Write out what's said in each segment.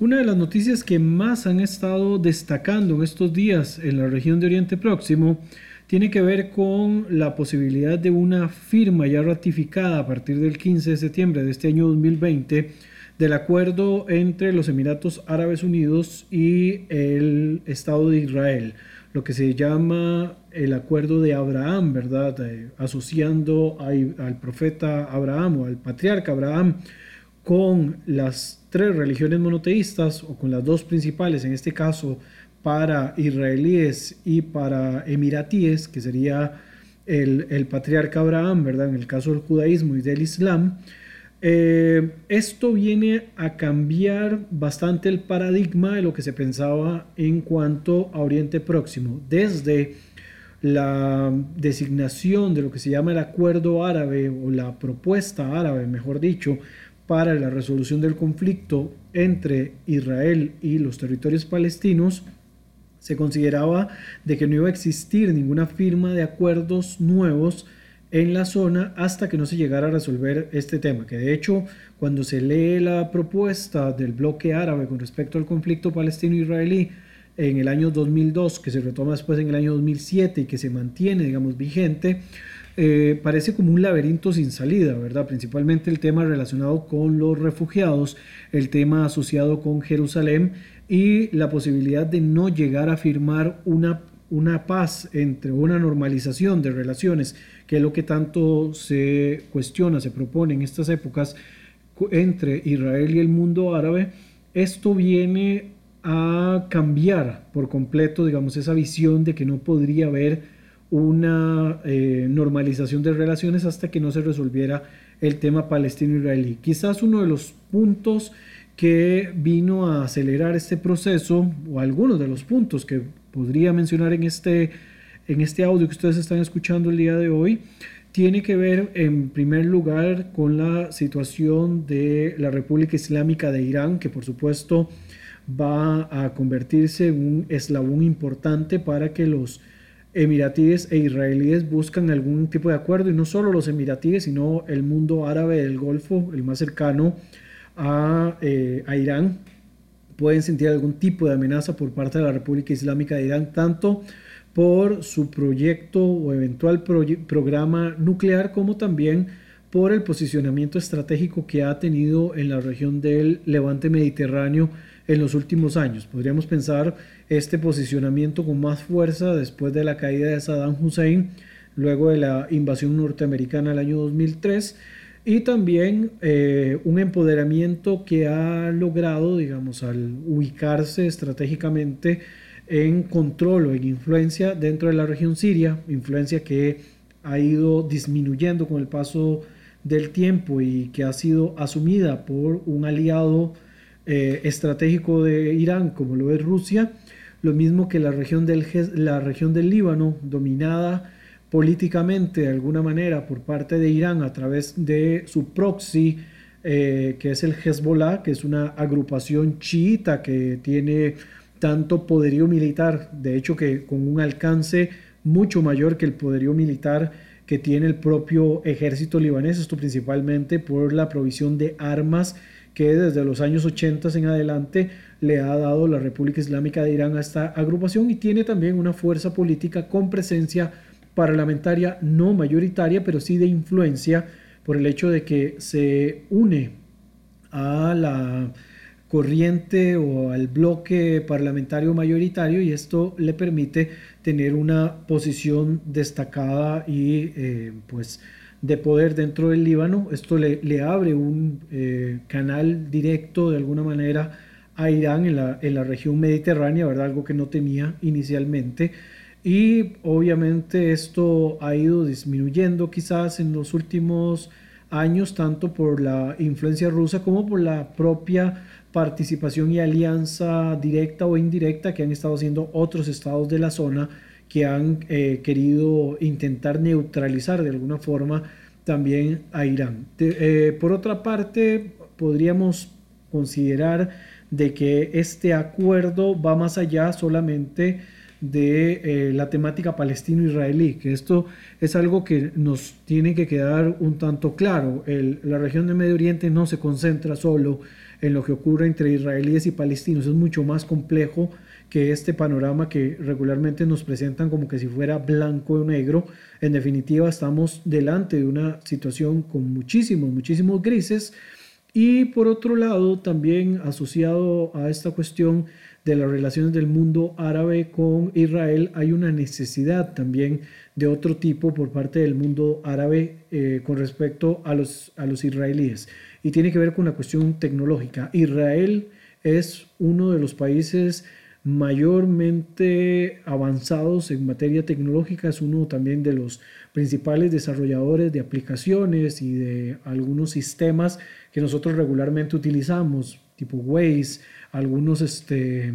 Una de las noticias que más han estado destacando en estos días en la región de Oriente Próximo tiene que ver con la posibilidad de una firma ya ratificada a partir del 15 de septiembre de este año 2020 del acuerdo entre los Emiratos Árabes Unidos y el Estado de Israel, lo que se llama el acuerdo de Abraham, ¿verdad? Eh, asociando al profeta Abraham o al patriarca Abraham con las tres religiones monoteístas o con las dos principales, en este caso para israelíes y para emiratíes, que sería el, patriarca Abraham, ¿verdad? En el caso del judaísmo y del islam. Eh, esto viene a cambiar bastante el paradigma de lo que se pensaba en cuanto a Oriente Próximo. Desde la designación de lo que se llama el acuerdo árabe o la propuesta árabe, mejor dicho, para la resolución del conflicto entre Israel y los territorios palestinos, se consideraba de que no iba a existir ninguna firma de acuerdos nuevos en la zona hasta que no se llegara a resolver este tema, que de hecho cuando se lee la propuesta del bloque árabe con respecto al conflicto palestino-israelí en el año 2002, que se retoma después en el año 2007 y que se mantiene, digamos, vigente, eh, parece como un laberinto sin salida, ¿verdad? Principalmente el tema relacionado con los refugiados, el tema asociado con Jerusalén y la posibilidad de no llegar a firmar una, una paz entre una normalización de relaciones, que es lo que tanto se cuestiona, se propone en estas épocas entre Israel y el mundo árabe, esto viene a cambiar por completo, digamos, esa visión de que no podría haber una eh, normalización de relaciones hasta que no se resolviera el tema palestino-israelí. Quizás uno de los puntos que vino a acelerar este proceso, o algunos de los puntos que podría mencionar en este, en este audio que ustedes están escuchando el día de hoy, tiene que ver en primer lugar con la situación de la República Islámica de Irán, que por supuesto va a convertirse en un eslabón importante para que los emiratíes e israelíes buscan algún tipo de acuerdo, y no solo los emiratíes, sino el mundo árabe del Golfo, el más cercano, eh, a, Irán pueden sentir algún tipo de amenaza por parte de la República Islámica de Irán, tanto por su proyecto o eventual programa nuclear, como también por el posicionamiento estratégico que ha tenido en la región del levante mediterráneo en los últimos años. Podríamos pensar este posicionamiento con más fuerza después de la caída de Saddam Hussein, luego de la invasión norteamericana el año 2003 y también eh, un empoderamiento que ha logrado, digamos, al ubicarse estratégicamente en control o en influencia dentro de la región siria, influencia que ha ido disminuyendo con el paso del tiempo y que ha sido asumida por un aliado eh, estratégico de Irán como lo es Rusia, lo mismo que la región del, la región del Líbano, dominada políticamente de alguna manera por parte de Irán a través de su proxy, eh, que es el Hezbollah, que es una agrupación chiita que tiene tanto poderío militar, de hecho que con un alcance mucho mayor que el poderío militar que tiene el propio ejército libanés, esto principalmente por la provisión de armas que desde los años 80 en adelante le ha dado la República Islámica de Irán a esta agrupación y tiene también una fuerza política con presencia parlamentaria no mayoritaria, pero sí de influencia por el hecho de que se une a la corriente o al bloque parlamentario mayoritario y esto le permite tener una posición destacada y eh, pues de poder dentro del Líbano. Esto le, abre un eh, canal directo de alguna manera a Irán en la, en la región mediterránea, ¿verdad? algo que no tenía inicialmente. Y obviamente esto ha ido disminuyendo quizás en los últimos años, tanto por la influencia rusa como por la propia participación y alianza directa o indirecta que han estado haciendo otros estados de la zona que han eh, querido intentar neutralizar de alguna forma también a Irán. Eh, por otra parte, podríamos considerar de que este acuerdo va más allá solamente de eh, la temática palestino-israelí, que esto es algo que nos tiene que quedar un tanto claro. la región de Medio Oriente no se concentra solo en lo que ocurre entre israelíes y palestinos. Es mucho más complejo que este panorama que regularmente nos presentan como que si fuera blanco o negro. En definitiva, estamos delante de una situación con muchísimos, muchísimos grises. Y por otro lado, también asociado a esta cuestión de las relaciones del mundo árabe con Israel, hay una necesidad también de otro tipo por parte del mundo árabe eh, con respecto a los, a los israelíes. Y tiene que ver con la cuestión tecnológica. Israel es uno de los países mayormente avanzados en materia tecnológica, es uno también de los principales desarrolladores de aplicaciones y de algunos sistemas que nosotros regularmente utilizamos, tipo Waze, algunos este,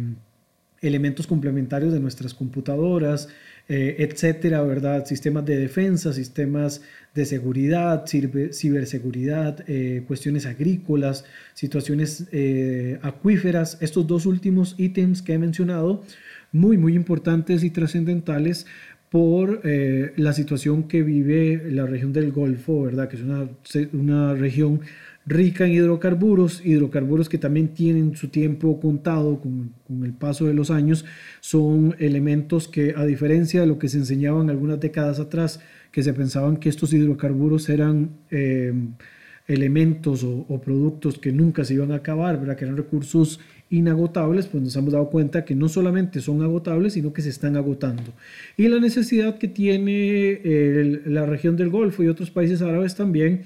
elementos complementarios de nuestras computadoras, eh, etcétera, ¿verdad? Sistemas de defensa, sistemas de seguridad, ciberseguridad, eh, cuestiones agrícolas, situaciones eh, acuíferas. Estos dos últimos ítems que he mencionado, muy, muy importantes y trascendentales por la situación que vive la región del Golfo, ¿verdad? Que es una, una región rica en hidrocarburos, hidrocarburos que también tienen su tiempo contado con, el paso de los años, son elementos que a diferencia de lo que se enseñaban algunas décadas atrás, que se pensaban que estos hidrocarburos eran eh, elementos o, productos que nunca se iban a acabar, que eran recursos inagotables, pues nos hemos dado cuenta que no solamente son agotables, sino que se están agotando. Y la necesidad que tiene la región del Golfo y otros países árabes también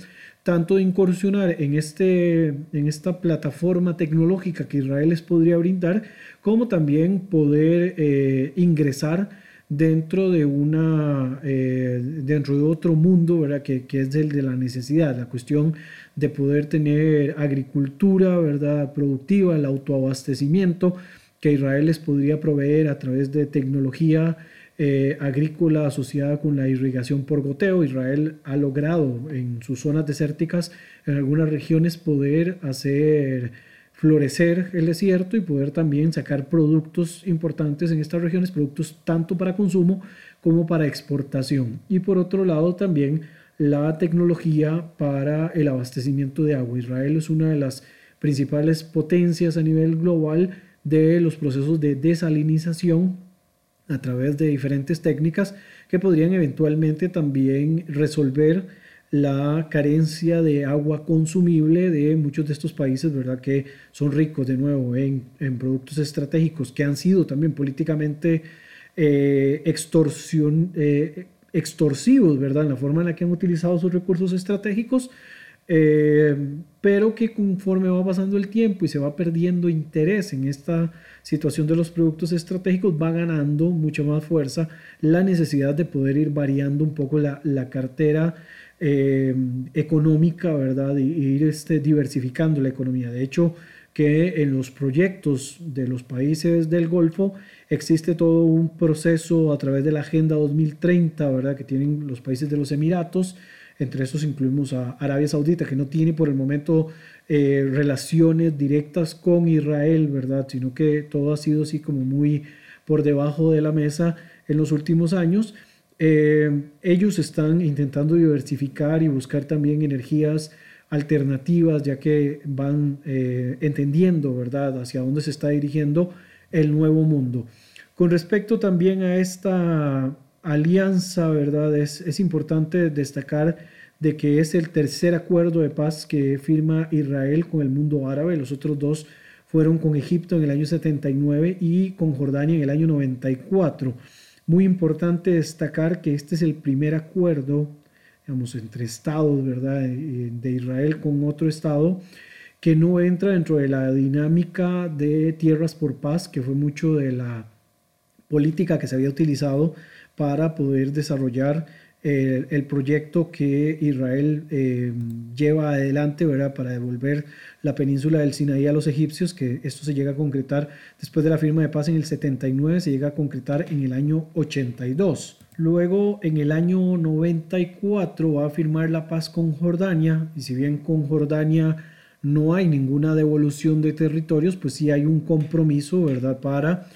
tanto de incursionar en, este, en esta plataforma tecnológica que Israel les podría brindar, como también poder eh, ingresar dentro de una eh, dentro de otro mundo ¿verdad? Que, que, es el de la necesidad la cuestión de poder tener agricultura verdad productiva el autoabastecimiento que Israel les podría proveer a través de tecnología eh, agrícola asociada con la irrigación por goteo. Israel ha logrado en sus zonas desérticas, en algunas regiones, poder hacer florecer el desierto y poder también sacar productos importantes en estas regiones, productos tanto para consumo como para exportación. Y por otro lado también la tecnología para el abastecimiento de agua. Israel es una de las principales potencias a nivel global de los procesos de desalinización a través de diferentes técnicas que podrían eventualmente también resolver la carencia de agua consumible de muchos de estos países, ¿verdad? Que son ricos de nuevo en, productos estratégicos que han sido también políticamente eh, eh, extorsivos, ¿verdad? En la forma en la que han utilizado sus recursos estratégicos, eh, pero que conforme va pasando el tiempo y se va perdiendo interés en esta situación de los productos estratégicos va ganando mucha más fuerza la necesidad de poder ir variando un poco la, cartera eh, económica, ¿verdad? Y, ir este, diversificando la economía. De hecho, que en los proyectos de los países del Golfo existe todo un proceso a través de la Agenda 2030, ¿verdad? Que tienen los países de los Emiratos, entre esos incluimos a Arabia Saudita, que no tiene por el momento eh, relaciones directas con Israel, ¿verdad? Sino que todo ha sido así como muy por debajo de la mesa en los últimos años. Eh, ellos están intentando diversificar y buscar también energías alternativas, ya que van eh, entendiendo, ¿verdad?, hacia dónde se está dirigiendo el nuevo mundo. Con respecto también a esta alianza, ¿verdad?, es, es importante destacar de que es el tercer acuerdo de paz que firma Israel con el mundo árabe. Los otros dos fueron con Egipto en el año 79 y con Jordania en el año 94. Muy importante destacar que este es el primer acuerdo, digamos, entre estados, ¿verdad?, eh, de Israel con otro estado que no entra dentro de la dinámica de tierras por paz, que fue mucho de la política que se había utilizado para poder desarrollar el, proyecto que Israel eh, lleva adelante ¿verdad? para devolver la península del Sinaí a los egipcios, que esto se llega a concretar después de la firma de paz en el 79, se llega a concretar en el año 82. Luego, en el año 94, va a firmar la paz con Jordania, y si bien con Jordania no hay ninguna devolución de territorios, pues sí hay un compromiso, ¿verdad?, para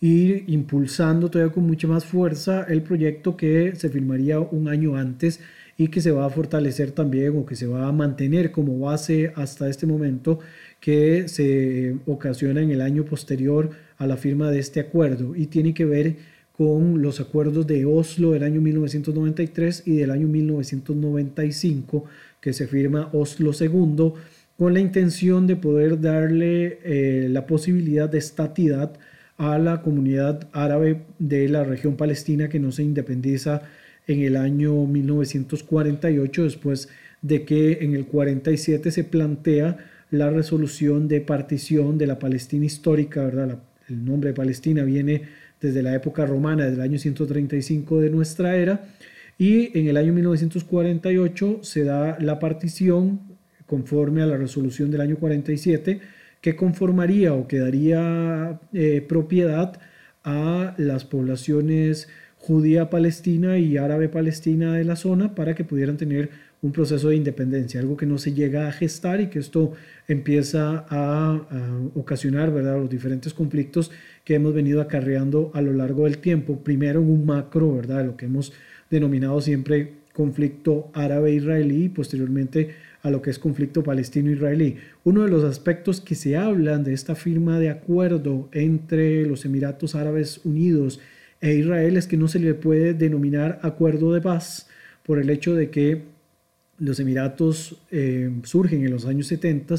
ir impulsando todavía con mucha más fuerza el proyecto que se firmaría un año antes y que se va a fortalecer también o que se va a mantener como base hasta este momento, que se ocasiona en el año posterior a la firma de este acuerdo. Y tiene que ver con los acuerdos de Oslo del año 1993 y del año 1995 que se firma Oslo II con la intención de poder darle eh, la posibilidad de estatidad a la comunidad árabe de la región palestina que no se independiza en el año 1948, después de que en el 47 se plantea la resolución de partición de la Palestina histórica, ¿verdad? el nombre de Palestina viene desde la época romana, desde el año 135 de nuestra era, y en el año 1948 se da la partición conforme a la resolución del año 47 que conformaría o que daría eh, propiedad a las poblaciones judía palestina y árabe palestina de la zona para que pudieran tener un proceso de independencia, algo que no se llega a gestar y que esto empieza a, ocasionar ¿verdad? los diferentes conflictos que hemos venido acarreando a lo largo del tiempo. Primero en un macro, ¿verdad? lo que hemos denominado siempre conflicto árabe-israelí y posteriormente a lo que es conflicto palestino-israelí. Uno de los aspectos que se hablan de esta firma de acuerdo entre los Emiratos Árabes Unidos e Israel es que no se le puede denominar acuerdo de paz por el hecho de que los Emiratos eh, surgen en los años 70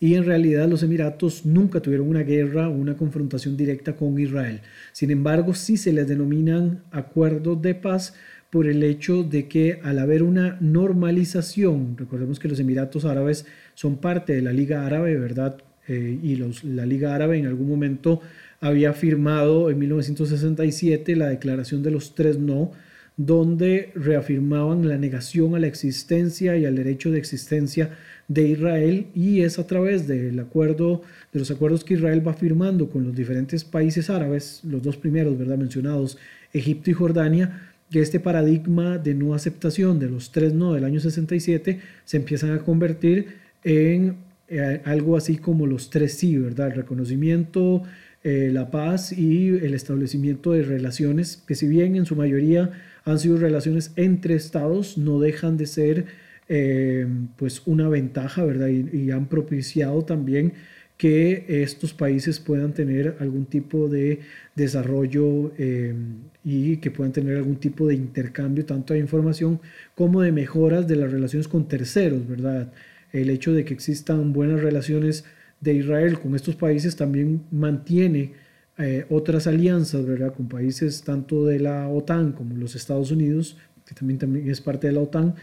y en realidad los Emiratos nunca tuvieron una guerra o una confrontación directa con Israel. Sin embargo, sí se les denominan acuerdos de paz por el hecho de que al haber una normalización, recordemos que los Emiratos Árabes son parte de la Liga Árabe, ¿verdad? Eh, y los, la Liga Árabe en algún momento había firmado en 1967 la Declaración de los Tres No, donde reafirmaban la negación a la existencia y al derecho de existencia de Israel y es a través del acuerdo de los acuerdos que Israel va firmando con los diferentes países árabes, los dos primeros, ¿verdad? mencionados, Egipto y Jordania, que este paradigma de no aceptación de los tres no del año 67 se empiezan a convertir en eh, algo así como los tres sí, ¿verdad? El reconocimiento, eh, la paz y el establecimiento de relaciones que si bien en su mayoría han sido relaciones entre estados, no dejan de ser eh, pues una ventaja, ¿verdad? y han propiciado también que estos países puedan tener algún tipo de desarrollo eh, y que puedan tener algún tipo de intercambio tanto de información como de mejoras de las relaciones con terceros, ¿verdad? El hecho de que existan buenas relaciones de Israel con estos países también mantiene eh, otras alianzas, ¿verdad? Con países tanto de la OTAN como los Estados Unidos, que también, también es parte de la OTAN,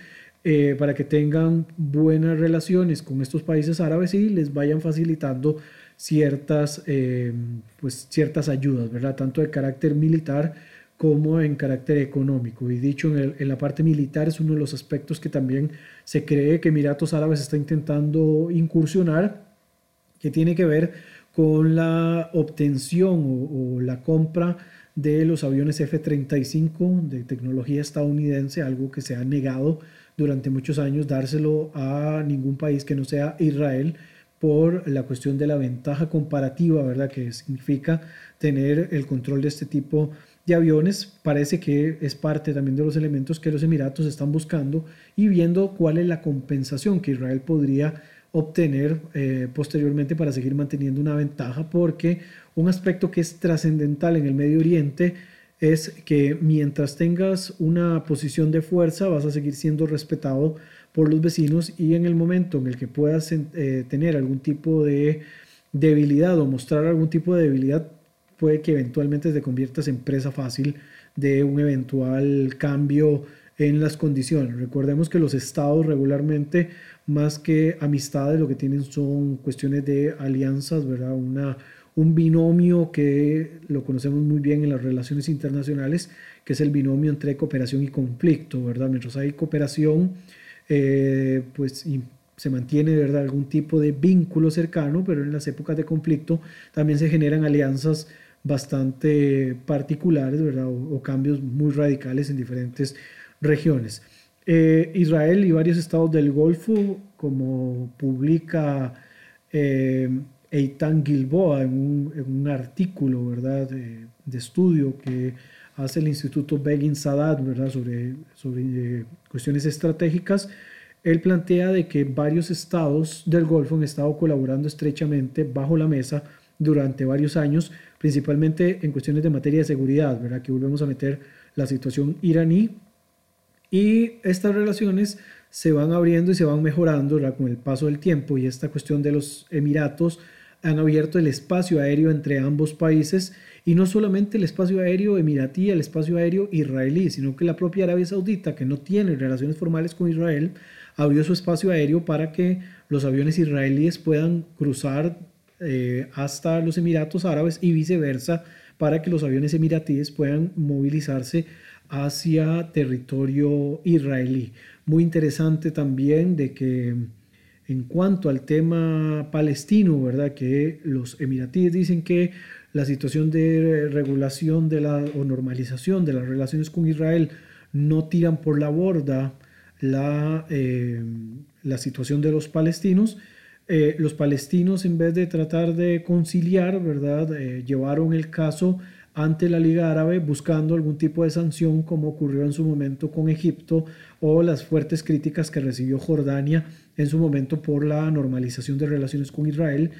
eh, para que tengan buenas relaciones con estos países árabes y les vayan facilitando ciertas, eh, pues, ciertas ayudas, ¿verdad? Tanto de carácter militar como en carácter económico. Y dicho en, en, la parte militar es uno de los aspectos que también se cree que Emiratos Árabes está intentando incursionar, que tiene que ver con la obtención o, o la compra de los aviones F-35 de tecnología estadounidense, algo que se ha negado durante muchos años dárselo a ningún país que no sea Israel por la cuestión de la ventaja comparativa, ¿verdad? Que significa tener el control de este tipo de aviones. Parece que es parte también de los elementos que los Emiratos están buscando y viendo cuál es la compensación que Israel podría obtener eh, posteriormente para seguir manteniendo una ventaja, porque un aspecto que es trascendental en el Medio Oriente es que mientras tengas una posición de fuerza vas a seguir siendo respetado por los vecinos y en el momento en el que puedas eh, tener algún tipo de debilidad o mostrar algún tipo de debilidad, puede que eventualmente te conviertas en presa fácil de un eventual cambio en las condiciones. Recordemos que los estados regularmente, más que amistades, lo que tienen son cuestiones de alianzas, ¿verdad? Una, un binomio que lo conocemos muy bien en las relaciones internacionales, que es el binomio entre cooperación y conflicto, ¿verdad? Mientras hay cooperación, eh, pues se mantiene, ¿verdad? Algún tipo de vínculo cercano, pero en las épocas de conflicto también se generan alianzas bastante particulares, ¿verdad? O, cambios muy radicales en diferentes regiones. Eh, Israel y varios estados del Golfo, como publica eh, Eitan Gilboa en un, artículo ¿verdad? De, estudio que hace el Instituto Begin Sadat ¿verdad? sobre, sobre eh, cuestiones estratégicas, él plantea de que varios estados del Golfo han estado colaborando estrechamente bajo la mesa durante varios años, principalmente en cuestiones de materia de seguridad, ¿verdad? Que volvemos a meter la situación iraní y estas relaciones se van abriendo y se van mejorando con el paso del tiempo y esta cuestión de los Emiratos han abierto el espacio aéreo entre ambos países y no solamente el espacio aéreo emiratí, el espacio aéreo israelí, sino que la propia Arabia Saudita, que no tiene relaciones formales con Israel, abrió su espacio aéreo para que los aviones israelíes puedan cruzar eh, hasta los Emiratos Árabes y viceversa, para que los aviones emiratíes puedan movilizarse hacia territorio israelí. Muy interesante también de que en cuanto al tema palestino, ¿verdad? Que los emiratíes dicen que la situación de regulación de la, o normalización de las relaciones con Israel no tiran por la borda la, eh, la situación de los palestinos. Eh, los palestinos, en vez de tratar de conciliar, ¿verdad? Eh, llevaron el caso ante la Liga Árabe buscando algún tipo de sanción como ocurrió en su momento con Egipto o las fuertes críticas que recibió Jordania en su momento por la normalización de relaciones con Israel.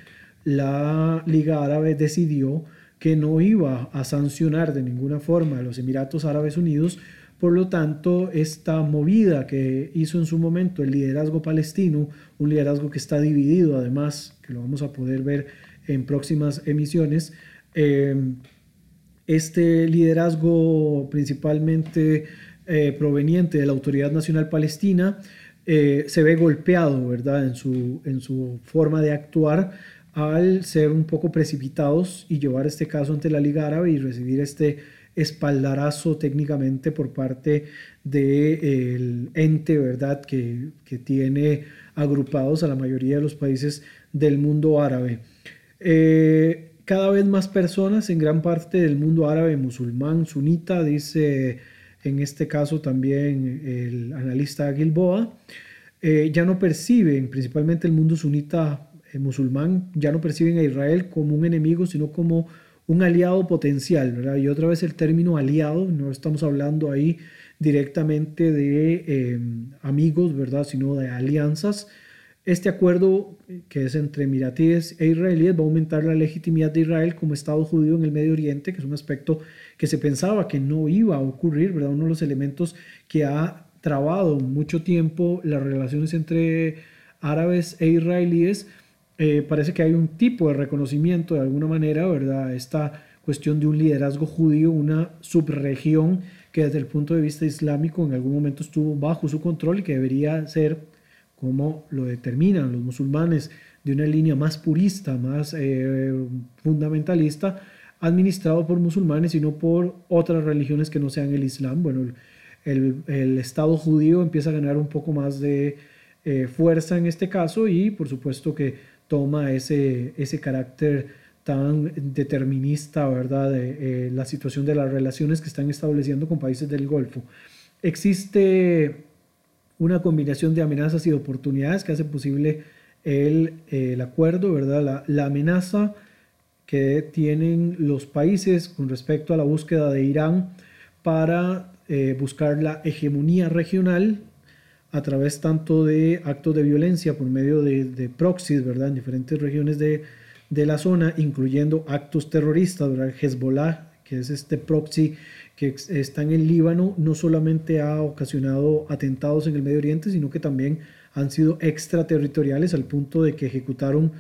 La Liga Árabe decidió que no iba a sancionar de ninguna forma a los Emiratos Árabes Unidos por lo tanto, esta movida que hizo en su momento el liderazgo palestino, un liderazgo que está dividido además, que lo vamos a poder ver en próximas emisiones, eh, este liderazgo principalmente eh, proveniente de la Autoridad Nacional Palestina eh, se ve golpeado, ¿verdad?, en su, en su forma de actuar al ser un poco precipitados y llevar este caso ante la Liga Árabe y recibir este espaldarazo técnicamente por parte del ente, ¿verdad?, que, tiene agrupados a la mayoría de los países del mundo árabe. Eh, cada vez más personas en gran parte del mundo árabe musulmán, sunita, dice en este caso también el analista Gilboa, eh, ya no perciben, principalmente el mundo sunita eh, musulmán, ya no perciben a Israel como un enemigo, sino como un aliado potencial, ¿verdad? Y otra vez el término aliado, no estamos hablando ahí directamente de eh, amigos, ¿verdad? Sino de alianzas. Este acuerdo que es entre emiratíes e israelíes va a aumentar la legitimidad de Israel como Estado judío en el Medio Oriente, que es un aspecto que se pensaba que no iba a ocurrir, ¿verdad? Uno de los elementos que ha trabado mucho tiempo las relaciones entre árabes e israelíes eh, parece que hay un tipo de reconocimiento de alguna manera, ¿verdad? Esta cuestión de un liderazgo judío, una subregión que desde el punto de vista islámico en algún momento estuvo bajo su control y que debería ser, como lo determinan los musulmanes, de una línea más purista, más eh, fundamentalista, administrado por musulmanes y no por otras religiones que no sean el Islam. Bueno, el, el Estado judío empieza a ganar un poco más de eh, fuerza en este caso y por supuesto que toma ese, ese carácter tan determinista, ¿verdad?, de eh, la situación de las relaciones que están estableciendo con países del Golfo. Existe una combinación de amenazas y de oportunidades que hace posible el, el acuerdo, ¿verdad? La, la, amenaza que tienen los países con respecto a la búsqueda de Irán para eh, buscar la hegemonía regional a través tanto de actos de violencia por medio de, de proxies, ¿verdad? En diferentes regiones de, de, la zona, incluyendo actos terroristas, ¿verdad? Hezbollah, que es este proxy que está en el Líbano, no solamente ha ocasionado atentados en el Medio Oriente, sino que también han sido extraterritoriales al punto de que ejecutaron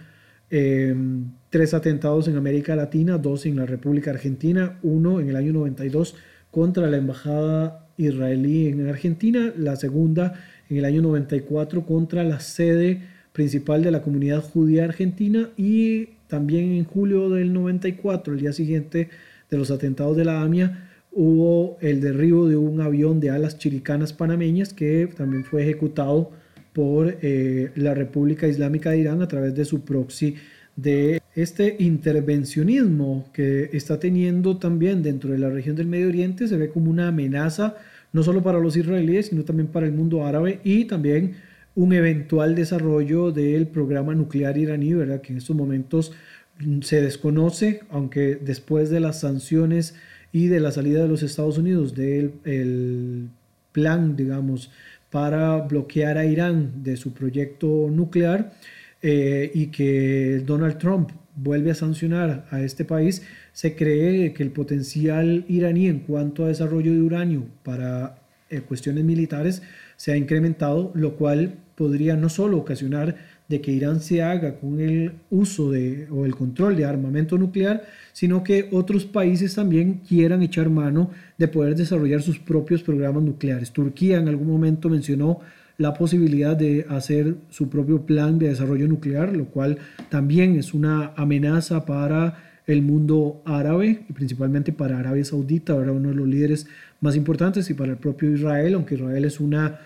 em, tres atentados en América Latina, dos en la República Argentina, uno en el año 92 contra la embajada israelí en Argentina, la segunda en el año 94 contra la sede principal de la comunidad judía argentina y también en julio del 94, el día siguiente de los atentados de la AMIA, hubo el derribo de un avión de alas chiricanas panameñas que también fue ejecutado por eh, la República Islámica de Irán a través de su proxy de este intervencionismo que está teniendo también dentro de la región del Medio Oriente se ve como una amenaza no solo para los israelíes, sino también para el mundo árabe y también un eventual desarrollo del programa nuclear iraní, ¿verdad? que en estos momentos se desconoce, aunque después de las sanciones y de la salida de los Estados Unidos del plan, digamos, para bloquear a Irán de su proyecto nuclear eh, y que Donald Trump vuelve a sancionar a este país, se cree que el potencial iraní en cuanto a desarrollo de uranio para eh, cuestiones militares se ha incrementado, lo cual podría no solo ocasionar de que Irán se haga con el uso de, o el control de armamento nuclear, sino que otros países también quieran echar mano de poder desarrollar sus propios programas nucleares. Turquía en algún momento mencionó la posibilidad de hacer su propio plan de desarrollo nuclear, lo cual también es una amenaza para el mundo árabe y principalmente para Arabia Saudita, ahora uno de los líderes más importantes y para el propio Israel, aunque Israel es una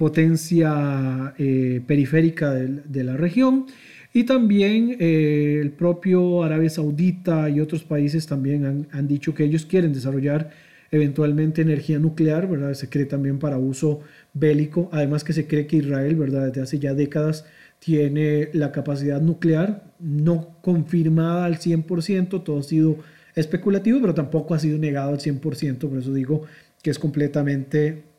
potencia eh, periférica de, la región. Y también eh, el propio Arabia Saudita y otros países también han, han, dicho que ellos quieren desarrollar eventualmente energía nuclear, ¿verdad? Se cree también para uso bélico, además que se cree que Israel, ¿verdad? Desde hace ya décadas tiene la capacidad nuclear no confirmada al 100%, todo ha sido especulativo, pero tampoco ha sido negado al 100%, por eso digo que es completamente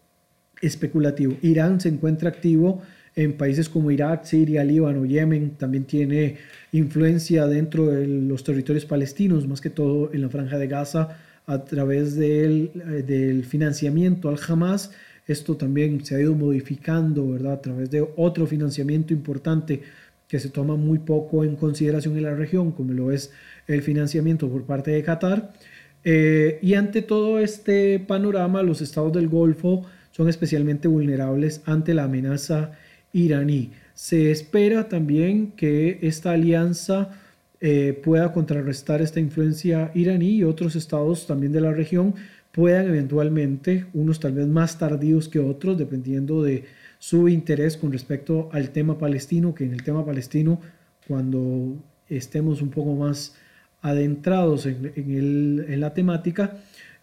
especulativo. Irán se encuentra activo en países como Irak, Siria, Líbano, Yemen, también tiene influencia dentro de los territorios palestinos, más que todo en la franja de Gaza, a través del, eh, del financiamiento al Hamas. Esto también se ha ido modificando, ¿verdad? A través de otro financiamiento importante que se toma muy poco en consideración en la región, como lo es el financiamiento por parte de Qatar. Eh, y ante todo este panorama, los estados del Golfo son especialmente vulnerables ante la amenaza iraní. Se espera también que esta alianza eh, pueda contrarrestar esta influencia iraní y otros estados también de la región puedan eventualmente, unos tal vez más tardíos que otros, dependiendo de su interés con respecto al tema palestino, que en el tema palestino, cuando estemos un poco más adentrados en, la temática,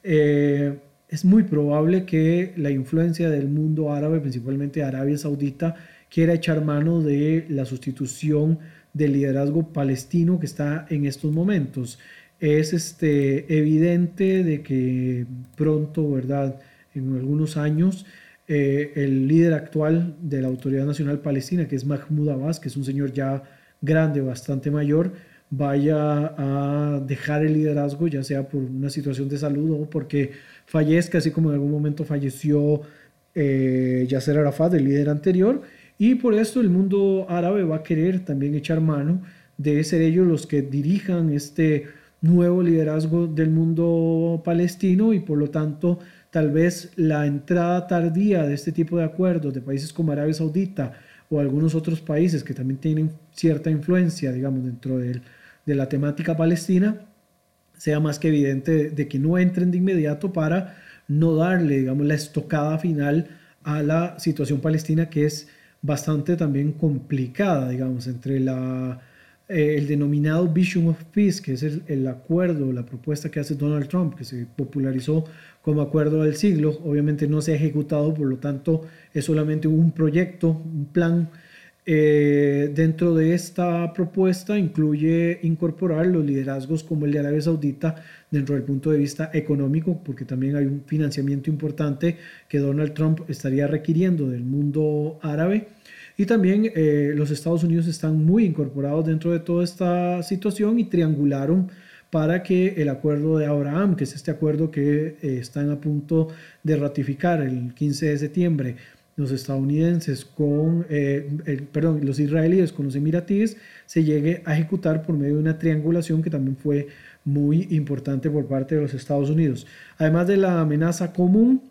eh, es muy probable que la influencia del mundo árabe, principalmente Arabia Saudita, quiera echar mano de la sustitución del liderazgo palestino que está en estos momentos. Es este, evidente de que pronto, ¿verdad? En algunos años, eh, el líder actual de la Autoridad Nacional Palestina, que es Mahmoud Abbas, que es un señor ya grande, bastante mayor, vaya a dejar el liderazgo, ya sea por una situación de salud o porque fallezca, así como en algún momento falleció eh, Yasser Arafat, el líder anterior, y por esto el mundo árabe va a querer también echar mano de ser ellos los que dirijan este nuevo liderazgo del mundo palestino y por lo tanto tal vez la entrada tardía de este tipo de acuerdos de países como Arabia Saudita o algunos otros países que también tienen cierta influencia, digamos, dentro de, de la temática palestina, sea más que evidente de que no entren de inmediato para no darle, digamos, la estocada final a la situación palestina que es bastante también complicada, digamos, entre la, eh, el denominado Vision of Peace, que es el, el, acuerdo, la propuesta que hace Donald Trump, que se popularizó como acuerdo del siglo, obviamente no se ha ejecutado, por lo tanto es solamente un proyecto, un plan eh, dentro de esta propuesta incluye incorporar los liderazgos como el de Arabia Saudita dentro del punto de vista económico, porque también hay un financiamiento importante que Donald Trump estaría requiriendo del mundo árabe. Y también eh, los Estados Unidos están muy incorporados dentro de toda esta situación y triangularon para que el acuerdo de Abraham, que es este acuerdo que eh, están a punto de ratificar el 15 de septiembre, los estadounidenses con, eh, perdón, los israelíes con los emiratíes se llegue a ejecutar por medio de una triangulación que también fue muy importante por parte de los Estados Unidos. Además de la amenaza común,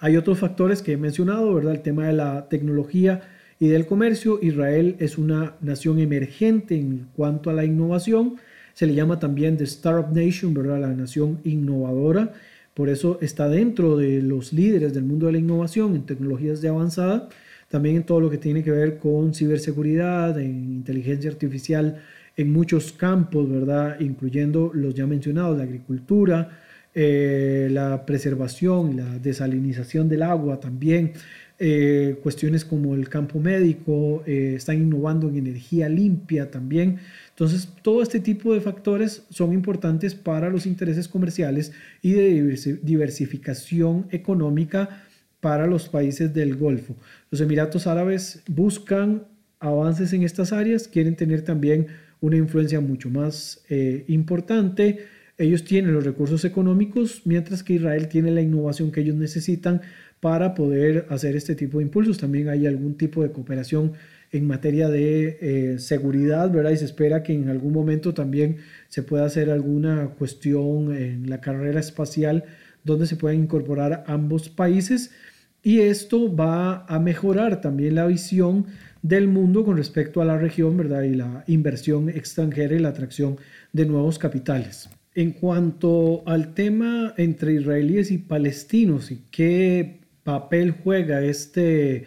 hay otros factores que he mencionado, ¿verdad? El tema de la tecnología y del comercio. Israel es una nación emergente en cuanto a la innovación. Se le llama también The Startup Nation, ¿verdad? La nación innovadora. Por eso está dentro de los líderes del mundo de la innovación en tecnologías de avanzada, también en todo lo que tiene que ver con ciberseguridad, en inteligencia artificial, en muchos campos, ¿verdad? Incluyendo los ya mencionados, la agricultura, eh, la preservación, la desalinización del agua también, eh, cuestiones como el campo médico, eh, están innovando en energía limpia también. Entonces, todo este tipo de factores son importantes para los intereses comerciales y de diversificación económica para los países del Golfo. Los Emiratos Árabes buscan avances en estas áreas, quieren tener también una influencia mucho más eh, importante. Ellos tienen los recursos económicos, mientras que Israel tiene la innovación que ellos necesitan para poder hacer este tipo de impulsos. También hay algún tipo de cooperación en materia de eh, seguridad, ¿verdad? Y se espera que en algún momento también se pueda hacer alguna cuestión en la carrera espacial donde se puedan incorporar ambos países. Y esto va a mejorar también la visión del mundo con respecto a la región, ¿verdad? Y la inversión extranjera y la atracción de nuevos capitales. En cuanto al tema entre israelíes y palestinos y qué papel juega este,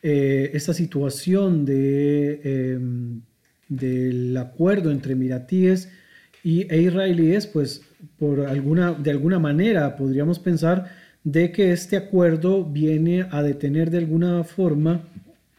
eh, esta situación de, em, del acuerdo entre emiratíes y, e israelíes, pues por alguna, de alguna manera podríamos pensar de que este acuerdo viene a detener de alguna forma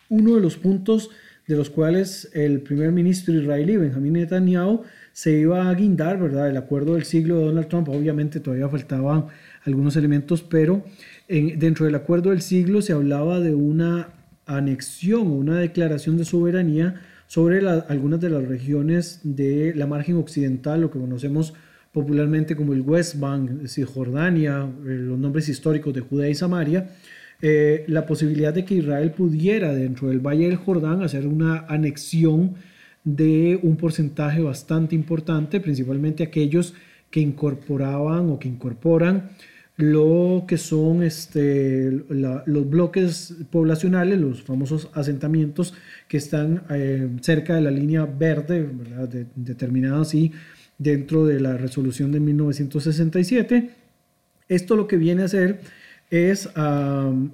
uno de los puntos de los cuales el primer ministro israelí, Benjamin Netanyahu, se iba a guindar, ¿verdad? El acuerdo del siglo de Donald Trump, obviamente todavía faltaban algunos elementos, pero dentro del acuerdo del siglo se hablaba de una anexión o una declaración de soberanía sobre algunas de las regiones de la margen occidental, lo que conocemos popularmente como el West Bank, Cisjordania, eh, los nombres históricos de Judea y Samaria, eh, la posibilidad de que Israel pudiera dentro del Valle del Jordán hacer una anexión de un porcentaje bastante importante, principalmente aquellos que incorporaban o que incorporan lo que son este, los bloques poblacionales, los famosos asentamientos que están eh, cerca de la línea verde, determinada así dentro de la resolución de 1967. Esto lo que viene a hacer es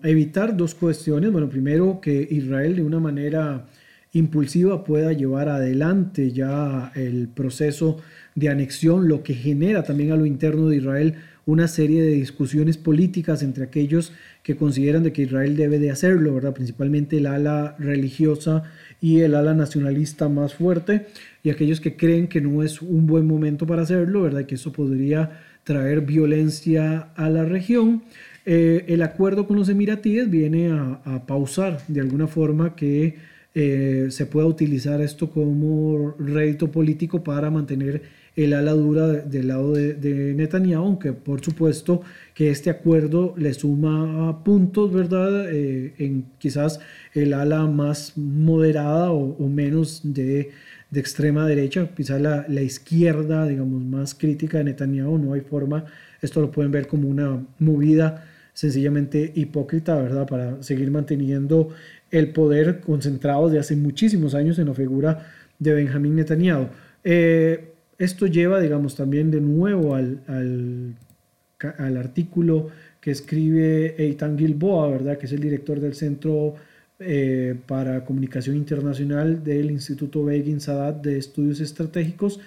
evitar dos cuestiones. Bueno, primero que Israel de una manera impulsiva pueda llevar adelante ya el proceso de anexión, lo que genera también a lo interno de Israel una serie de discusiones políticas entre aquellos que consideran de que Israel debe de hacerlo, ¿verdad? Principalmente el ala religiosa y el ala nacionalista más fuerte, y aquellos que creen que no es un buen momento para hacerlo, ¿verdad? Que eso podría traer violencia a la región. Eh, el acuerdo con los emiratíes viene a, pausar de alguna forma que eh, se pueda utilizar esto como rédito político para mantener el ala dura del lado de, Netanyahu, aunque por supuesto que este acuerdo le suma puntos, ¿verdad? Eh, en quizás el ala más moderada o, menos de, extrema derecha, quizás la, la, izquierda, digamos, más crítica de Netanyahu, no hay forma, esto lo pueden ver como una movida sencillamente hipócrita, ¿verdad? Para seguir manteniendo el poder concentrado de hace muchísimos años en la figura de Benjamín Netanyahu. Eh, esto lleva, digamos, también de nuevo al, al, artículo que escribe Eitan Gilboa, ¿verdad? Que es el director del Centro eh, para Comunicación Internacional del Instituto Begin Sadat de Estudios Estratégicos,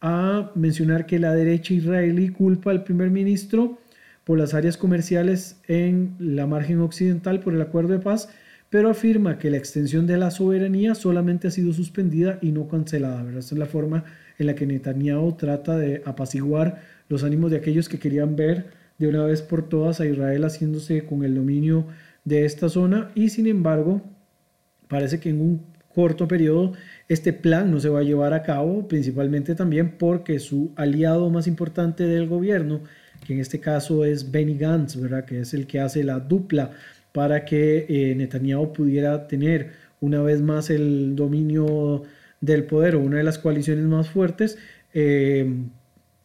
a mencionar que la derecha israelí culpa al primer ministro por las áreas comerciales en la margen occidental por el acuerdo de paz, pero afirma que la extensión de la soberanía solamente ha sido suspendida y no cancelada. ¿verdad? Es la forma en la que Netanyahu trata de apaciguar los ánimos de aquellos que querían ver de una vez por todas a Israel haciéndose con el dominio de esta zona y sin embargo parece que en un corto periodo este plan no se va a llevar a cabo, principalmente también porque su aliado más importante del gobierno, que en este caso es Benny Gantz, ¿verdad? que es el que hace la dupla para que eh, Netanyahu pudiera tener una vez más el dominio del poder o una de las coaliciones más fuertes, eh,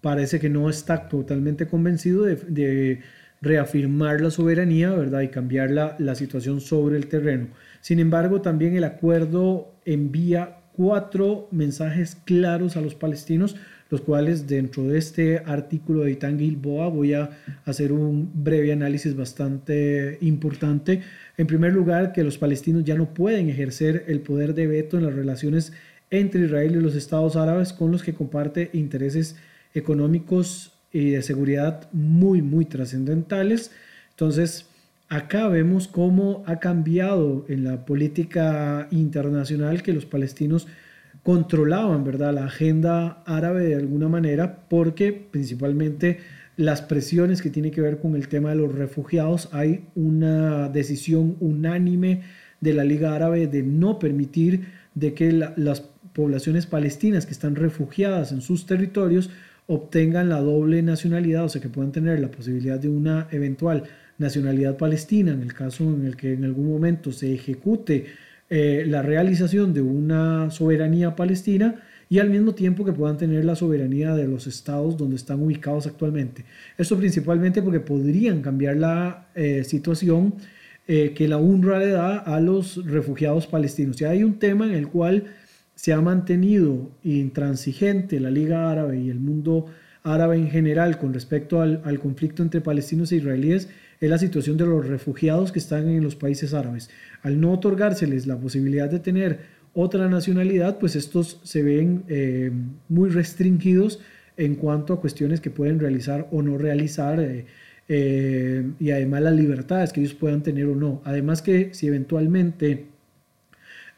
parece que no está totalmente convencido de, reafirmar la soberanía, ¿verdad? Y cambiar la, la situación sobre el terreno. Sin embargo, también el acuerdo envía cuatro mensajes claros a los palestinos los cuales dentro de este artículo de Itán Gilboa voy a hacer un breve análisis bastante importante. En primer lugar, que los palestinos ya no pueden ejercer el poder de veto en las relaciones entre Israel y los estados árabes con los que comparte intereses económicos y de seguridad muy, muy trascendentales. Entonces, acá vemos cómo ha cambiado en la política internacional que los palestinos controlaban ¿verdad? la agenda árabe de alguna manera porque principalmente las presiones que tiene que ver con el tema de los refugiados. Hay una decisión unánime de la Liga Árabe de no permitir de que las poblaciones palestinas que están refugiadas en sus territorios obtengan la doble nacionalidad, o sea que puedan tener la posibilidad de una eventual nacionalidad palestina en el caso en el que en algún momento se ejecute eh, la realización de una soberanía palestina y al mismo tiempo que puedan tener la soberanía de los estados donde están ubicados actualmente. Esto principalmente porque podrían cambiar la eh, situación eh, que la UNRWA le da a los refugiados palestinos. Y hay un tema en el cual se ha mantenido intransigente la Liga Árabe y el mundo árabe en general con respecto al, conflicto entre palestinos e israelíes es la situación de los refugiados que están en los países árabes. Al no otorgárseles la posibilidad de tener otra nacionalidad, pues estos se ven eh, muy restringidos en cuanto a cuestiones que pueden realizar o no realizar eh, eh, y además las libertades que ellos puedan tener o no. Además que si eventualmente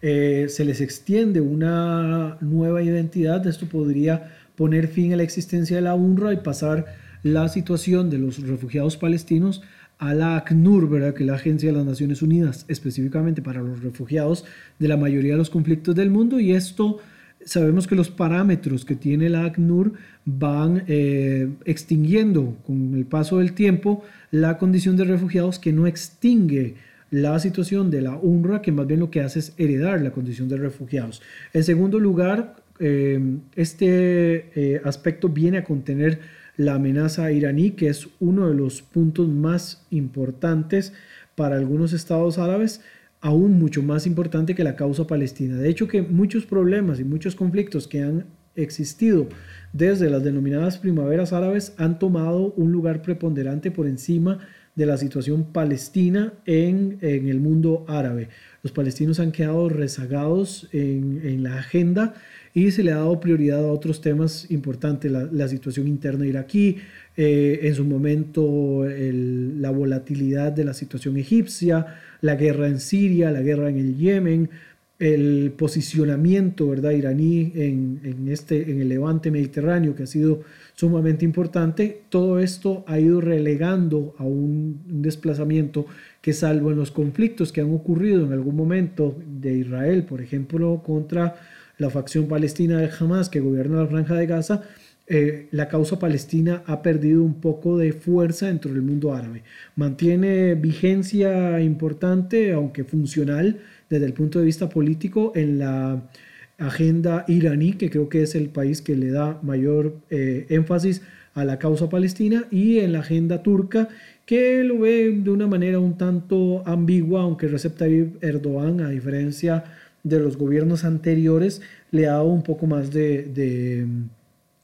se les extiende una nueva identidad, esto podría poner fin a la existencia de la UNRWA y pasar la situación de los refugiados palestinos a la ACNUR, ¿verdad? que es la Agencia de las Naciones Unidas específicamente para los refugiados de la mayoría de los conflictos del mundo y esto sabemos que los parámetros que tiene la ACNUR van eh, extinguiendo con el paso del tiempo la condición de refugiados que no extingue la situación de la UNRWA, que más bien lo que hace es heredar la condición de refugiados. En segundo lugar, eh, este eh, aspecto viene a contener la amenaza iraní, que es uno de los puntos más importantes para algunos estados árabes, aún mucho más importante que la causa palestina. De hecho, que muchos problemas y muchos conflictos que han existido desde las denominadas primaveras árabes han tomado un lugar preponderante por encima de la situación palestina en, el mundo árabe. Los palestinos han quedado rezagados en, en la agenda y se le ha dado prioridad a otros temas importantes, la, situación interna iraquí, eh, en su momento la volatilidad de la situación egipcia, la guerra en Siria, la guerra en el Yemen, el posicionamiento ¿verdad? iraní en, en, este, en el levante mediterráneo que ha sido sumamente importante, todo esto ha ido relegando a un, desplazamiento que salvo en los conflictos que han ocurrido en algún momento de Israel, por ejemplo, contra la facción palestina del Hamas que gobierna la franja de Gaza, eh, la causa palestina ha perdido un poco de fuerza dentro del mundo árabe. Mantiene vigencia importante, aunque funcional desde el punto de vista político, en la agenda iraní, que creo que es el país que le da mayor eh, énfasis a la causa palestina, y en la agenda turca, que lo ve de una manera un tanto ambigua, aunque Recep Tayyip Erdogan, a diferencia de los gobiernos anteriores le ha dado un poco más de, mm,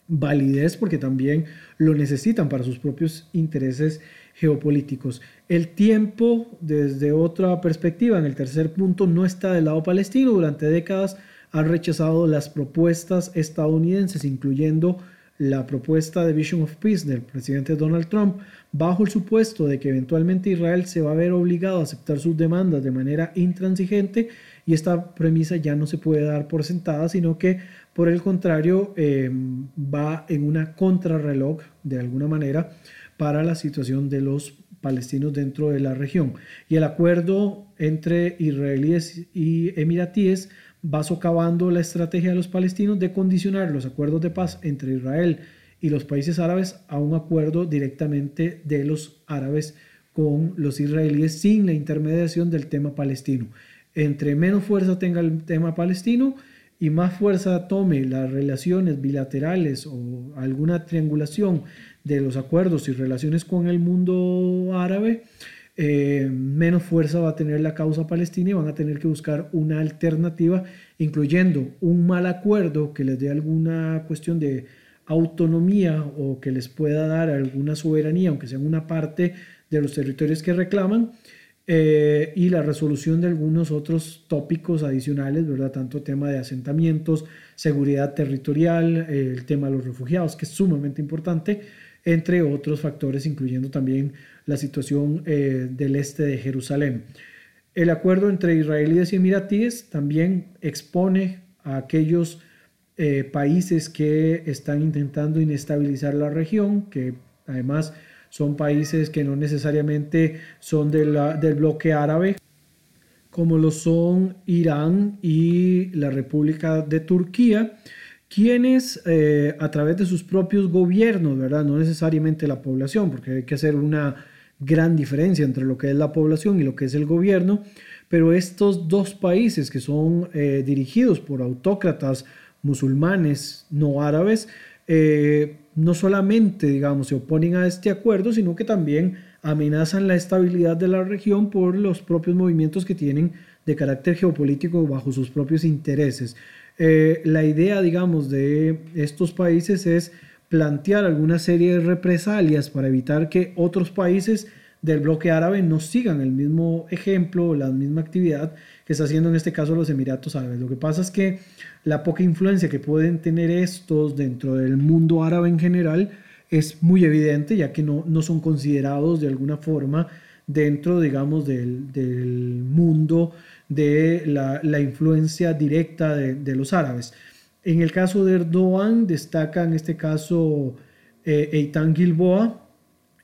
validez porque también lo necesitan para sus propios intereses geopolíticos. El tiempo, desde otra perspectiva, en el tercer punto, no está del lado palestino. Durante décadas ha rechazado las propuestas estadounidenses, incluyendo la propuesta de Vision of Peace del presidente Donald Trump, bajo el supuesto de que eventualmente Israel se va a ver obligado a aceptar sus demandas de manera intransigente y esta premisa ya no se puede dar por sentada, sino que por el contrario em, va en una contrarreloj de alguna manera para la situación de los palestinos dentro de la región. Y el acuerdo entre israelíes y emiratíes va socavando la estrategia de los palestinos de condicionar los acuerdos de paz entre Israel y los países árabes a un acuerdo directamente de los árabes con los israelíes sin la intermediación del tema palestino entre menos fuerza tenga el tema palestino y más fuerza tome las relaciones bilaterales o alguna triangulación de los acuerdos y relaciones con el mundo árabe, eh, menos fuerza va a tener la causa palestina y van a tener que buscar una alternativa, incluyendo un mal acuerdo que les dé alguna cuestión de autonomía o que les pueda dar alguna soberanía, aunque sea una parte de los territorios que reclaman, eh, y la resolución de algunos otros tópicos adicionales, ¿verdad? Tanto tema de asentamientos, seguridad territorial, eh, el tema de los refugiados, que es sumamente importante, entre otros factores, incluyendo también la situación eh, del este de Jerusalén. El acuerdo entre israelíes y emiratíes también expone a aquellos países que están intentando inestabilizar la región, que Además, son países que no necesariamente son del bloque árabe, como lo son Irán y la República de Turquía, quienes eh, a través de sus propios gobiernos, ¿verdad? No necesariamente la población, porque hay que hacer una gran diferencia entre lo que es la población y lo que es el gobierno, pero estos dos países que son eh, dirigidos por autócratas musulmanes no árabes, eh, no solamente, digamos, se oponen a este acuerdo, sino que también amenazan la estabilidad de la región por los propios movimientos que tienen de carácter geopolítico bajo sus propios intereses. Eh, la idea, digamos, de estos países es plantear alguna serie de represalias para evitar que otros países del bloque árabe no sigan el mismo ejemplo, la misma actividad que está haciendo en este caso los Emiratos Árabes. Lo que pasa es que la poca influencia que pueden tener estos dentro del mundo árabe en general es muy evidente, ya que no, no son considerados de alguna forma dentro, digamos, del, del mundo de la, la influencia directa de, de, los árabes. En el caso de Erdogan, destaca en este caso eh, Eitan Gilboa,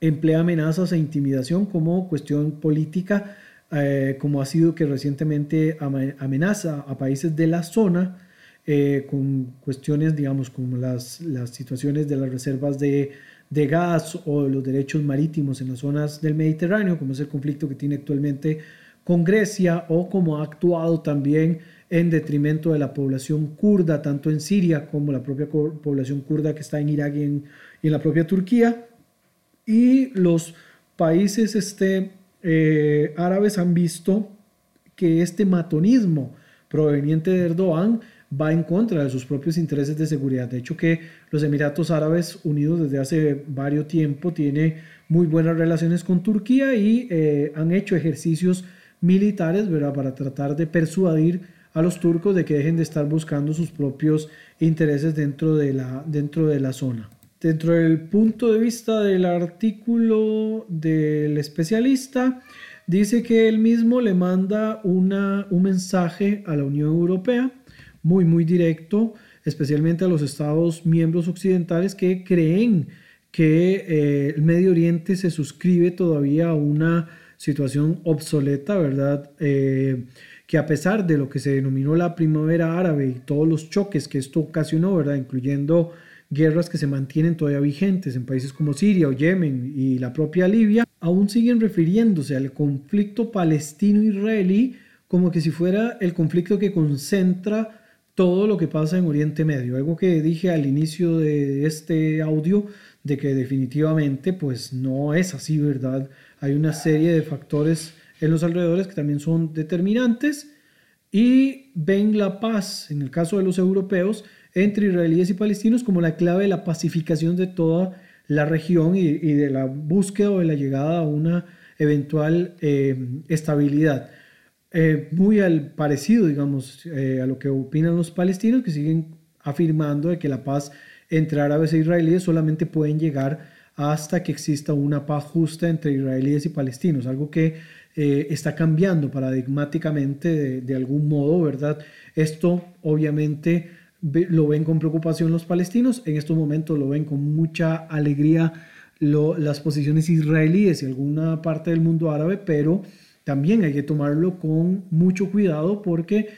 emplea amenazas e intimidación como cuestión política, eh, como ha sido que recientemente amenaza a países de la zona eh, con cuestiones, digamos, como las, las situaciones de las reservas de, de, gas o los derechos marítimos en las zonas del Mediterráneo, como es el conflicto que tiene actualmente con Grecia, o como ha actuado también en detrimento de la población kurda, tanto en Siria como la propia población kurda que está en Irak y en, la propia Turquía y los países este, eh, árabes han visto que este matonismo proveniente de Erdogan va en contra de sus propios intereses de seguridad. De hecho, que los Emiratos Árabes Unidos desde hace varios tiempo tiene muy buenas relaciones con Turquía y eh, han hecho ejercicios militares ¿verdad? para tratar de persuadir a los turcos de que dejen de estar buscando sus propios intereses dentro de la, dentro de la zona. Dentro del punto de vista del artículo del especialista, dice que él mismo le manda una, un mensaje a la Unión Europea, muy, muy directo, especialmente a los Estados miembros occidentales que creen que eh, el Medio Oriente se suscribe todavía a una situación obsoleta, ¿verdad? Eh, que a pesar de lo que se denominó la primavera árabe y todos los choques que esto ocasionó, ¿verdad? Incluyendo guerras que se mantienen todavía vigentes en países como Siria o Yemen y la propia Libia, aún siguen refiriéndose al conflicto palestino-israelí como que si fuera el conflicto que concentra todo lo que pasa en Oriente Medio. Algo que dije al inicio de este audio, de que definitivamente pues no es así, ¿verdad? Hay una serie de factores en los alrededores que también son determinantes y ven la paz, en el caso de los europeos, entre israelíes y palestinos como la clave de la pacificación de toda la región y, de la búsqueda o de la llegada a una eventual eh, estabilidad. Eh, muy al parecido, digamos, eh, a lo que opinan los palestinos, que siguen afirmando de que la paz entre árabes e israelíes solamente pueden llegar hasta que exista una paz justa entre israelíes y palestinos, algo que está cambiando paradigmáticamente de, de, algún modo, ¿verdad? Esto obviamente lo ven con preocupación los palestinos, en estos momentos lo ven con mucha alegría las posiciones israelíes y alguna parte del mundo árabe, pero también hay que tomarlo con mucho cuidado porque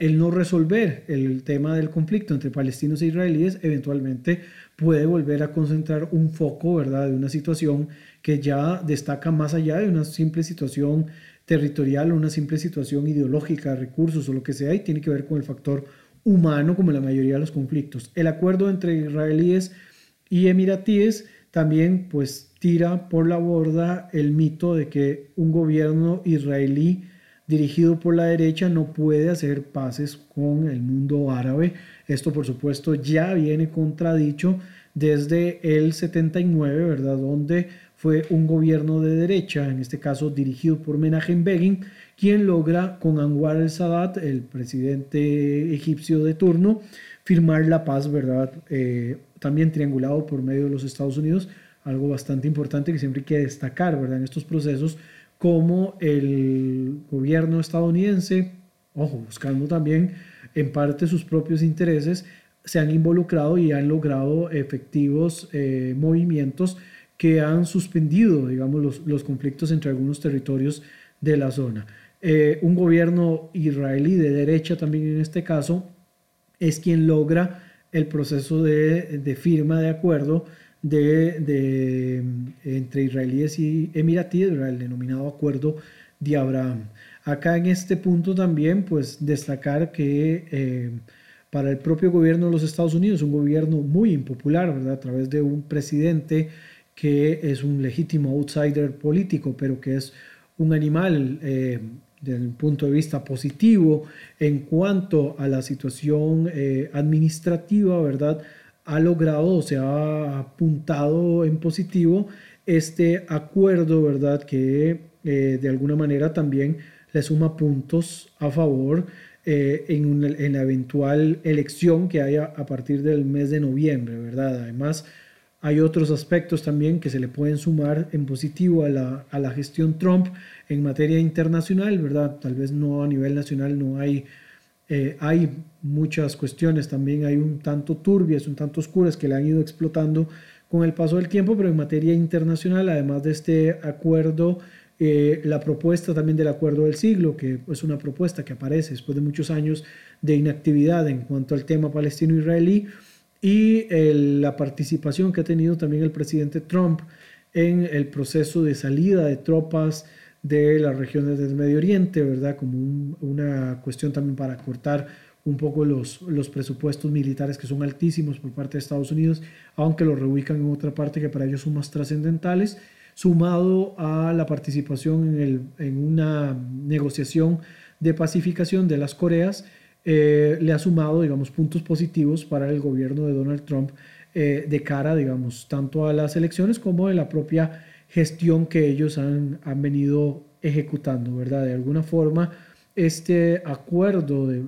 el no resolver el tema del conflicto entre palestinos e israelíes eventualmente puede volver a concentrar un foco, ¿verdad?, de una situación que ya destaca más allá de una simple situación territorial o una simple situación ideológica, recursos o lo que sea, y tiene que ver con el factor humano como la mayoría de los conflictos. El acuerdo entre israelíes y emiratíes también pues tira por la borda el mito de que un gobierno israelí dirigido por la derecha no puede hacer paces con el mundo árabe. Esto por supuesto ya viene contradicho desde el 79, ¿verdad? Donde fue un gobierno de derecha, en este caso dirigido por Menachem Begin, quien logra con Anwar el-Sadat, el presidente egipcio de turno, firmar la paz, ¿verdad? Eh, también triangulado por medio de los Estados Unidos, algo bastante importante que siempre hay que destacar, ¿verdad? En estos procesos, como el gobierno estadounidense, ojo, buscando también en parte sus propios intereses, se han involucrado y han logrado efectivos eh, movimientos que han suspendido, digamos, los, conflictos entre algunos territorios de la zona. Eh, un gobierno israelí de derecha también en este caso es quien logra el proceso de, firma de acuerdo de, entre israelíes y emiratíes, el denominado acuerdo de Abraham. Acá en este punto también, pues destacar que eh, para el propio gobierno de los Estados Unidos, un gobierno muy impopular, ¿verdad? A través de un presidente que es un legítimo outsider político, pero que es un animal eh, desde el punto de vista positivo en cuanto a la situación eh, administrativa, ¿verdad? Ha logrado, se ha apuntado en positivo este acuerdo, ¿verdad? Que eh, de alguna manera también le suma puntos a favor en, en, la eventual elección que haya a partir del mes de noviembre, ¿verdad? Además, hay otros aspectos también que se le pueden sumar en positivo a la, a la gestión Trump en materia internacional, ¿verdad? Tal vez no a nivel nacional no hay, eh, hay muchas cuestiones también, hay un tanto turbias, un tanto oscuras que le han ido explotando con el paso del tiempo, pero en materia internacional, además de este acuerdo, eh, la propuesta también del acuerdo del siglo, que es una propuesta que aparece después de muchos años de inactividad en cuanto al tema palestino-israelí, y la participación que ha tenido también el presidente Trump en el proceso de salida de tropas de las regiones del Medio Oriente, ¿verdad? Como una cuestión también para cortar un poco los, los presupuestos militares que son altísimos por parte de Estados Unidos, aunque los reubican en otra parte que para ellos son más trascendentales, sumado a la participación en, el, en una negociación de pacificación de las Coreas eh, le ha sumado, digamos, puntos positivos para el gobierno de Donald Trump eh, de cara, digamos, tanto a las elecciones como de la propia gestión que ellos han, han venido ejecutando, ¿verdad? De alguna forma, este acuerdo de,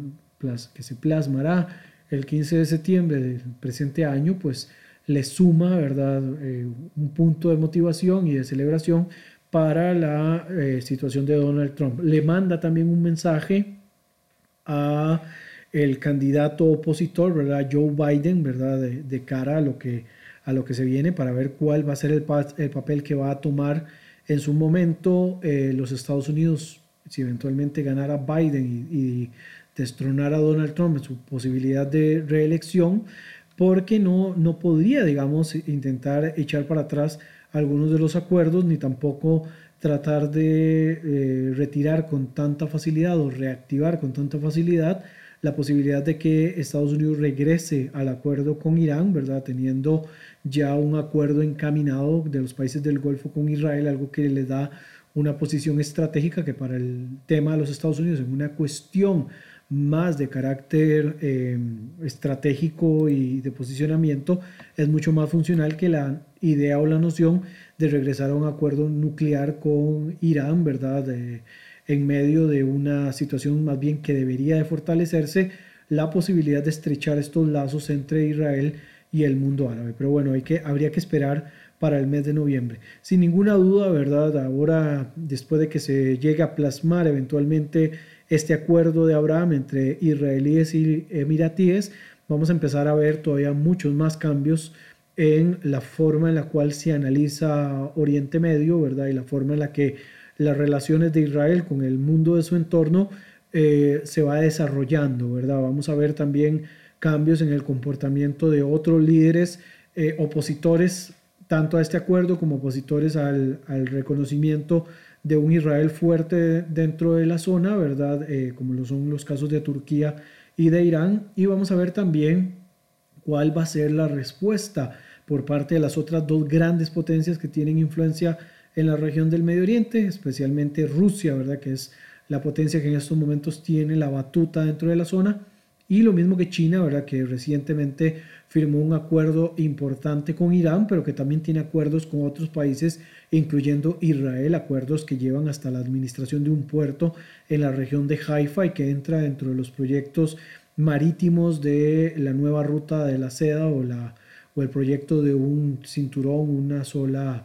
que se plasmará el 15 de septiembre del presente año, pues le suma, ¿verdad?, eh, un punto de motivación y de celebración para la situación de Donald Trump. Le manda también un mensaje a el candidato opositor, ¿verdad? Joe Biden, ¿verdad? De, cara a lo, que, a lo que se viene para ver cuál va a ser el, el papel que va a tomar en su momento eh, los Estados Unidos, si eventualmente ganara Biden y destronara a Donald Trump en su posibilidad de reelección, porque no, no podría, digamos, intentar echar para atrás algunos de los acuerdos, ni tampoco tratar de eh, retirar con tanta facilidad o reactivar con tanta facilidad la posibilidad de que Estados Unidos regrese al acuerdo con Irán, ¿verdad? Teniendo ya un acuerdo encaminado de los países del Golfo con Israel, algo que le da una posición estratégica que para el tema de los Estados Unidos es una cuestión más de carácter eh, estratégico y de posicionamiento, es mucho más funcional que la idea o la noción de regresar a un acuerdo nuclear con Irán, ¿verdad? en medio de una situación más bien que debería de fortalecerse la posibilidad de estrechar estos lazos entre Israel y el mundo árabe. Pero bueno, hay que, habría que esperar para el mes de noviembre. Sin ninguna duda, ¿verdad? Ahora, después de que se llegue a plasmar eventualmente este acuerdo de Abraham entre israelíes y emiratíes, vamos a empezar a ver todavía muchos más cambios en la forma en la cual se analiza Oriente Medio, ¿verdad? Y la forma en la que las relaciones de Israel con el mundo de su entorno eh, se va desarrollando, ¿verdad? Vamos a ver también cambios en el comportamiento de otros líderes eh, opositores tanto a este acuerdo como opositores al, reconocimiento de un Israel fuerte dentro de la zona, ¿verdad? Eh, como lo son los casos de Turquía y de Irán. Y vamos a ver también cuál va a ser la respuesta por parte de las otras dos grandes potencias que tienen influencia en la región del Medio Oriente, especialmente Rusia, ¿verdad? Que es la potencia que en estos momentos tiene la batuta dentro de la zona. Y lo mismo que China, ¿verdad? Que recientemente firmó un acuerdo importante con Irán, pero que también tiene acuerdos con otros países, incluyendo Israel, acuerdos que llevan hasta la administración de un puerto en la región de Haifa y que entra dentro de los proyectos marítimos de la nueva ruta de la seda o, el proyecto de un cinturón, una sola,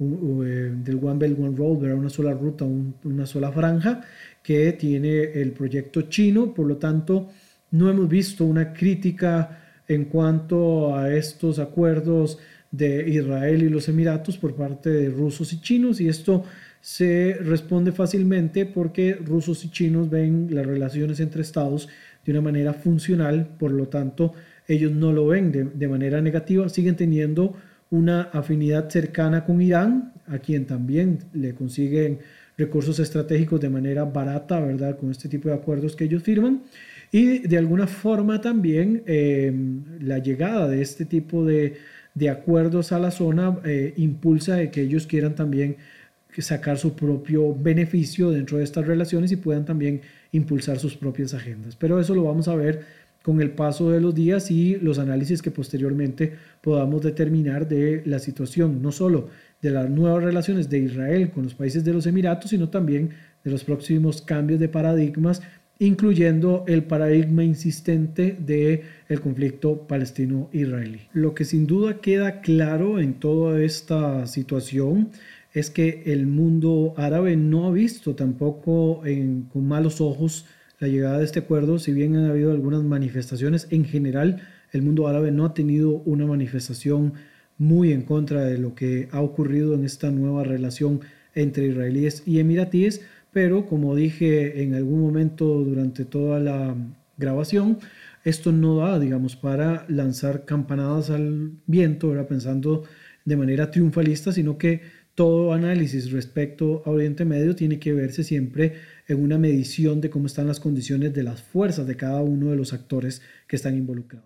eh, del One Belt One Road, una sola ruta, una sola franja que tiene el proyecto chino, por lo tanto no hemos visto una crítica en cuanto a estos acuerdos de Israel y los Emiratos por parte de rusos y chinos y esto se responde fácilmente porque rusos y chinos ven las relaciones entre estados de una manera funcional, por lo tanto ellos no lo ven de, manera negativa, siguen teniendo una afinidad cercana con Irán, a quien también le consiguen recursos estratégicos de manera barata, ¿verdad? Con este tipo de acuerdos que ellos firman. Y de alguna forma también eh, la llegada de este tipo de, acuerdos a la zona eh, impulsa de que ellos quieran también sacar su propio beneficio dentro de estas relaciones y puedan también impulsar sus propias agendas. Pero eso lo vamos a ver con el paso de los días y los análisis que posteriormente podamos determinar de la situación, no solo de las nuevas relaciones de Israel con los países de los Emiratos, sino también de los próximos cambios de paradigmas, incluyendo el paradigma insistente del el conflicto palestino-israelí. Lo que sin duda queda claro en toda esta situación es que el mundo árabe no ha visto tampoco con malos ojos la llegada de este acuerdo, si bien han habido algunas manifestaciones, en general el mundo árabe no ha tenido una manifestación muy en contra de lo que ha ocurrido en esta nueva relación entre israelíes y emiratíes, pero como dije en algún momento durante toda la grabación, esto no da, digamos, para lanzar campanadas al viento, era pensando de manera triunfalista, sino que todo análisis respecto a Oriente Medio tiene que verse siempre en una medición de cómo están las condiciones de las fuerzas de cada uno de los actores que están involucrados.